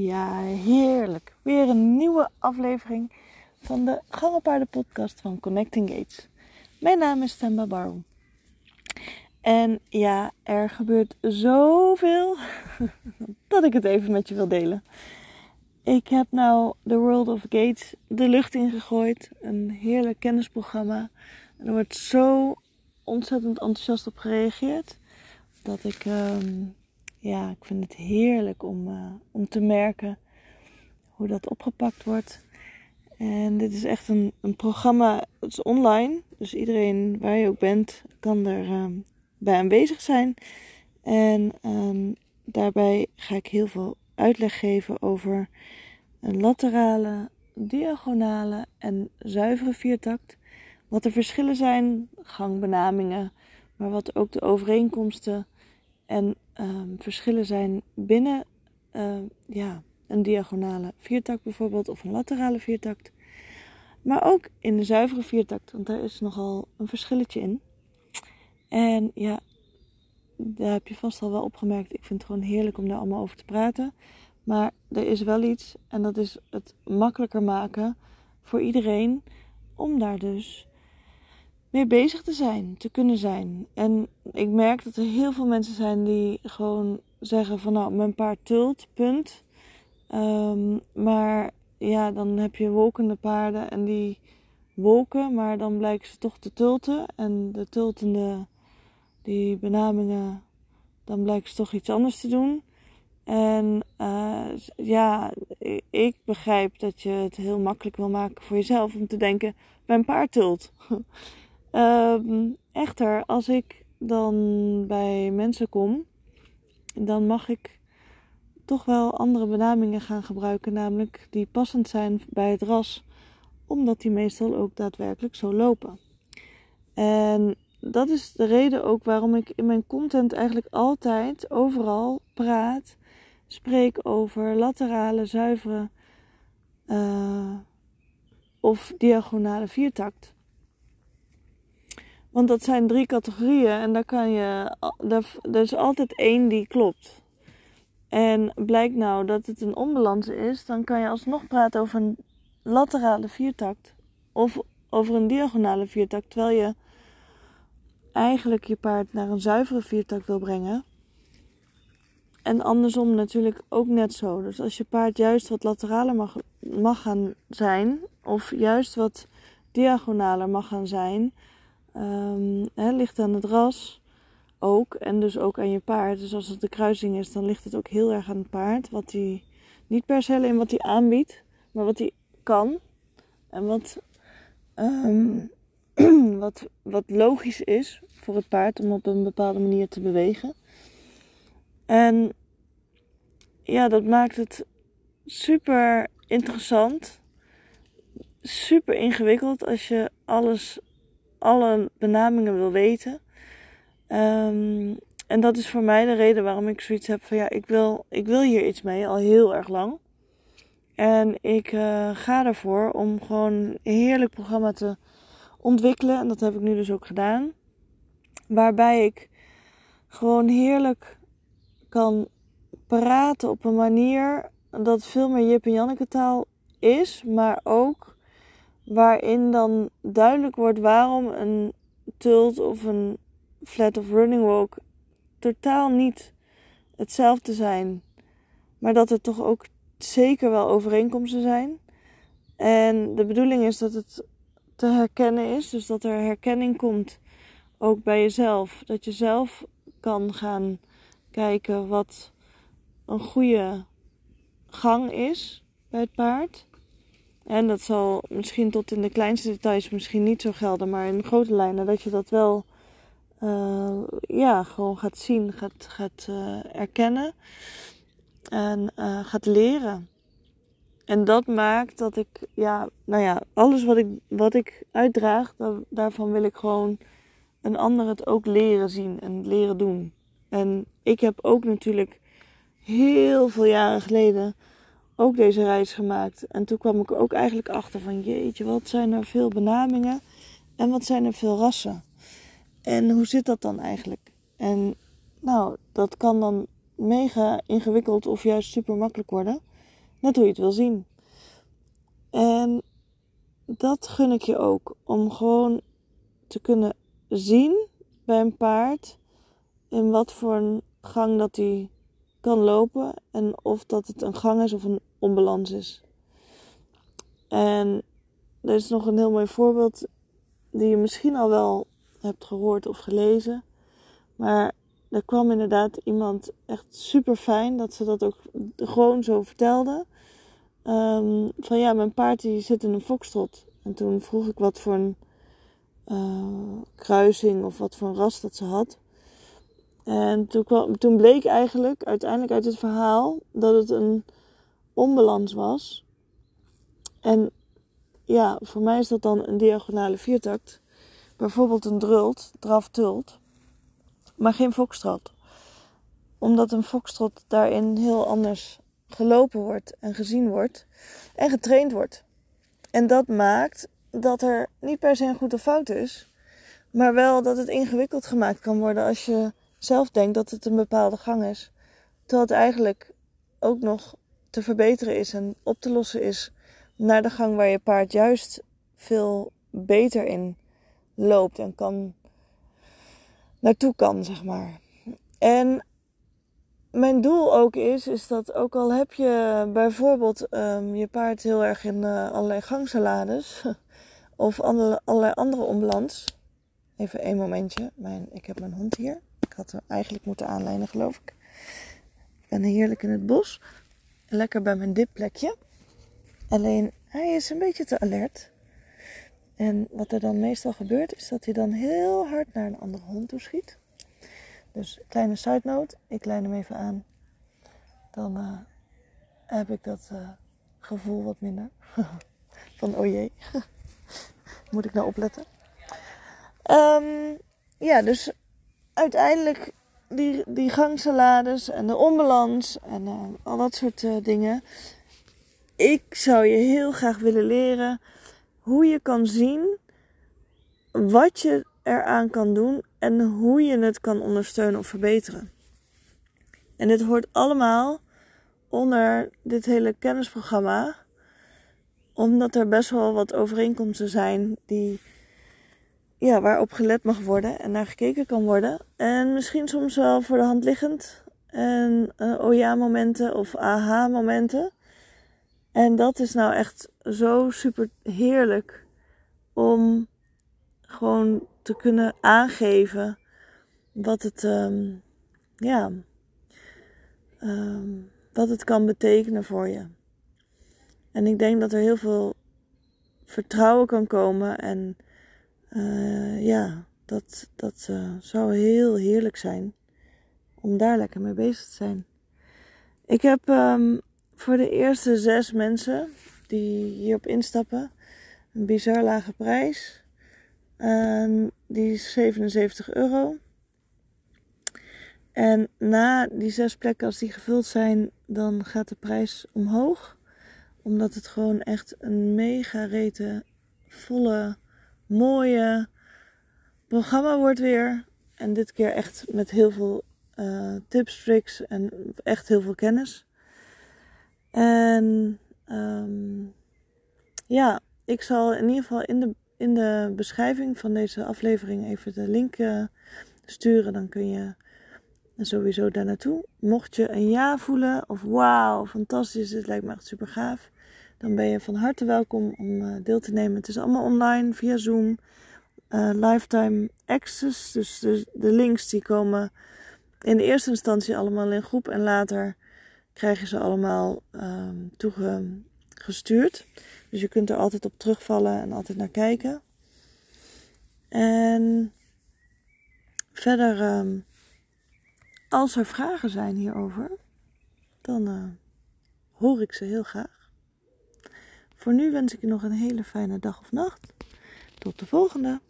Ja, heerlijk. Weer een nieuwe aflevering van de Gangenpaarden podcast van Connecting Gates. Mijn naam is Temba Barum. En ja, er gebeurt zoveel dat ik het even met je wil delen. Ik heb nou The World of Gates de lucht ingegooid. Een heerlijk kennisprogramma. Er wordt zo ontzettend enthousiast op gereageerd. Dat ik ehm, ja, ik vind het heerlijk om, uh, om te merken hoe dat opgepakt wordt. En dit is echt een, een programma, het is online. Dus iedereen waar je ook bent, kan er uh, bij aanwezig zijn. En um, daarbij ga ik heel veel uitleg geven over een laterale, diagonale en zuivere viertakt. Wat de verschillen zijn, gangbenamingen, maar wat ook de overeenkomsten en um, verschillen zijn binnen uh, ja, een diagonale viertakt bijvoorbeeld of een laterale viertakt. Maar ook in de zuivere viertakt, want daar is nogal een verschilletje in. En ja, daar heb je vast al wel opgemerkt. Ik vind het gewoon heerlijk om daar allemaal over te praten. Maar er is wel iets en dat is het makkelijker maken voor iedereen om daar dus mee bezig te zijn, te kunnen zijn. En ik merk dat er heel veel mensen zijn die gewoon zeggen van nou, mijn paard tult, punt. Um, maar ja, dan heb je wolkende paarden en die wolken, maar dan blijken ze toch te tulten. En de tultende, die benamingen, dan blijken ze toch iets anders te doen. En uh, ja, ik begrijp dat je het heel makkelijk wil maken voor jezelf om te denken: mijn paard tult. Um, echter, als ik dan bij mensen kom, dan mag ik toch wel andere benamingen gaan gebruiken, namelijk die passend zijn bij het ras, omdat die meestal ook daadwerkelijk zo lopen. En dat is de reden ook waarom ik in mijn content eigenlijk altijd overal praat, spreek over laterale, zuivere uh, of diagonale viertakt. Want dat zijn drie categorieën en daar kan je. Er is altijd één die klopt. En blijkt nou dat het een onbalans is, dan kan je alsnog praten over een laterale viertakt of over een diagonale viertakt, terwijl je eigenlijk je paard naar een zuivere viertakt wil brengen. En andersom natuurlijk ook net zo. Dus als je paard juist wat lateraler mag, mag gaan zijn, of juist wat diagonaler mag gaan zijn, Um, ligt aan het ras ook. En dus ook aan je paard. Dus als het de kruising is, dan ligt het ook heel erg aan het paard. Wat hij niet per se alleen wat hij aanbiedt, maar wat hij kan. En wat, um, wat, wat logisch is voor het paard om op een bepaalde manier te bewegen. En ja, dat maakt het super interessant. Super ingewikkeld als je alles alle benamingen wil weten. Um, en dat is voor mij de reden waarom ik zoiets heb van ja, ik wil, ik wil hier iets mee al heel erg lang. En ik uh, ga ervoor om gewoon een heerlijk programma te ontwikkelen. En dat heb ik nu dus ook gedaan. Waarbij ik gewoon heerlijk kan praten op een manier dat veel meer Jip en Janneke taal is. Maar ook waarin dan duidelijk wordt waarom een tult of een flat of running walk totaal niet hetzelfde zijn, maar dat er toch ook zeker wel overeenkomsten zijn. En de bedoeling is dat het te herkennen is, dus dat er herkenning komt ook bij jezelf. Dat je zelf kan gaan kijken wat een goede gang is bij het paard. En dat zal misschien tot in de kleinste details misschien niet zo gelden, maar in grote lijnen dat je dat wel uh, ja, gewoon gaat zien, gaat, gaat uh, erkennen en uh, gaat leren. En dat maakt dat ik, ja, nou ja, alles wat ik, wat ik uitdraag, daar, daarvan wil ik gewoon een ander het ook leren zien en leren doen. En ik heb ook natuurlijk heel veel jaren geleden ook deze reis gemaakt. En toen kwam ik ook eigenlijk achter van jeetje, wat zijn er veel benamingen en wat zijn er veel rassen. En hoe zit dat dan eigenlijk? En nou, dat kan dan mega ingewikkeld of juist super makkelijk worden. net hoe je het wil zien. En dat gun ik je ook. Om gewoon te kunnen zien bij een paard in wat voor een gang dat hij kan lopen. En of dat het een gang is of een onbalans is. En er is nog een heel mooi voorbeeld die je misschien al wel hebt gehoord of gelezen. Maar er kwam inderdaad iemand echt super fijn dat ze dat ook gewoon zo vertelde. Ehm, van ja, mijn paard die zit in een fokstrot. En toen vroeg ik wat voor een uh, kruising of wat voor een ras dat ze had. En toen, kwam, toen bleek eigenlijk uiteindelijk uit het verhaal dat het een onbalans was. En ja, voor mij is dat dan een diagonale viertakt. Bijvoorbeeld een drult, draf tult. Maar geen fokstrot. Omdat een fokstrot daarin heel anders gelopen wordt en gezien wordt en getraind wordt. En dat maakt dat er niet per se een goed of fout is, maar wel dat het ingewikkeld gemaakt kan worden als je zelf denkt dat het een bepaalde gang is. Terwijl het eigenlijk ook nog te verbeteren is en op te lossen is naar de gang waar je paard juist veel beter in loopt en kan naartoe kan, zeg maar. En mijn doel ook is, is dat ook al heb je bijvoorbeeld um, je paard heel erg in uh, allerlei gangsalades of allerlei andere onbalans. Even één momentje. Mijn, ik heb mijn hond hier. Ik had hem eigenlijk moeten aanlijnen, geloof ik. Ik ben heerlijk in het bos. Lekker bij mijn dipplekje. Alleen hij is een beetje te alert. En wat er dan meestal gebeurt, is dat hij dan heel hard naar een andere hond toe schiet. Dus kleine side note, ik lijn hem even aan. Dan uh, heb ik dat uh, gevoel wat minder. Van oh jee, moet ik nou opletten. Um, ja, dus uiteindelijk die, die gangsalades en de onbalans en uh, al dat soort dingen. Ik zou je heel graag willen leren hoe je kan zien wat je eraan kan doen en hoe je het kan ondersteunen of verbeteren. En dit hoort allemaal onder dit hele kennisprogramma, omdat er best wel wat overeenkomsten zijn die, ja, waarop gelet mag worden en naar gekeken kan worden. En misschien soms wel voor de hand liggend. En uh, oh ja momenten of aha momenten. En dat is nou echt zo super heerlijk om gewoon te kunnen aangeven wat het, um, ja, um, wat het kan betekenen voor je. En ik denk dat er heel veel vertrouwen kan komen en uh, ja, dat, dat uh, zou heel heerlijk zijn om daar lekker mee bezig te zijn. Ik heb um, voor de eerste zes mensen die hierop instappen een bizar lage prijs. En die is 77 euro. En na die zes plekken, als die gevuld zijn, dan gaat de prijs omhoog. Omdat het gewoon echt een mega rete, volle, mooie programma wordt weer. En dit keer echt met heel veel uh, tips, tricks en echt heel veel kennis. En um, ja, ik zal in ieder geval in de, in de beschrijving van deze aflevering even de link uh, sturen. Dan kun je sowieso daar naartoe. Mocht je een ja voelen of wauw, fantastisch, dit lijkt me echt super gaaf. Dan ben je van harte welkom om uh, deel te nemen. Het is allemaal online via Zoom. Uh, lifetime access. Dus de, links die komen in de eerste instantie allemaal in groep. En later krijg je ze allemaal um, toegestuurd. Dus je kunt er altijd op terugvallen en altijd naar kijken. En verder, um, als er vragen zijn hierover, dan uh, hoor ik ze heel graag. Voor nu wens ik je nog een hele fijne dag of nacht. Tot de volgende.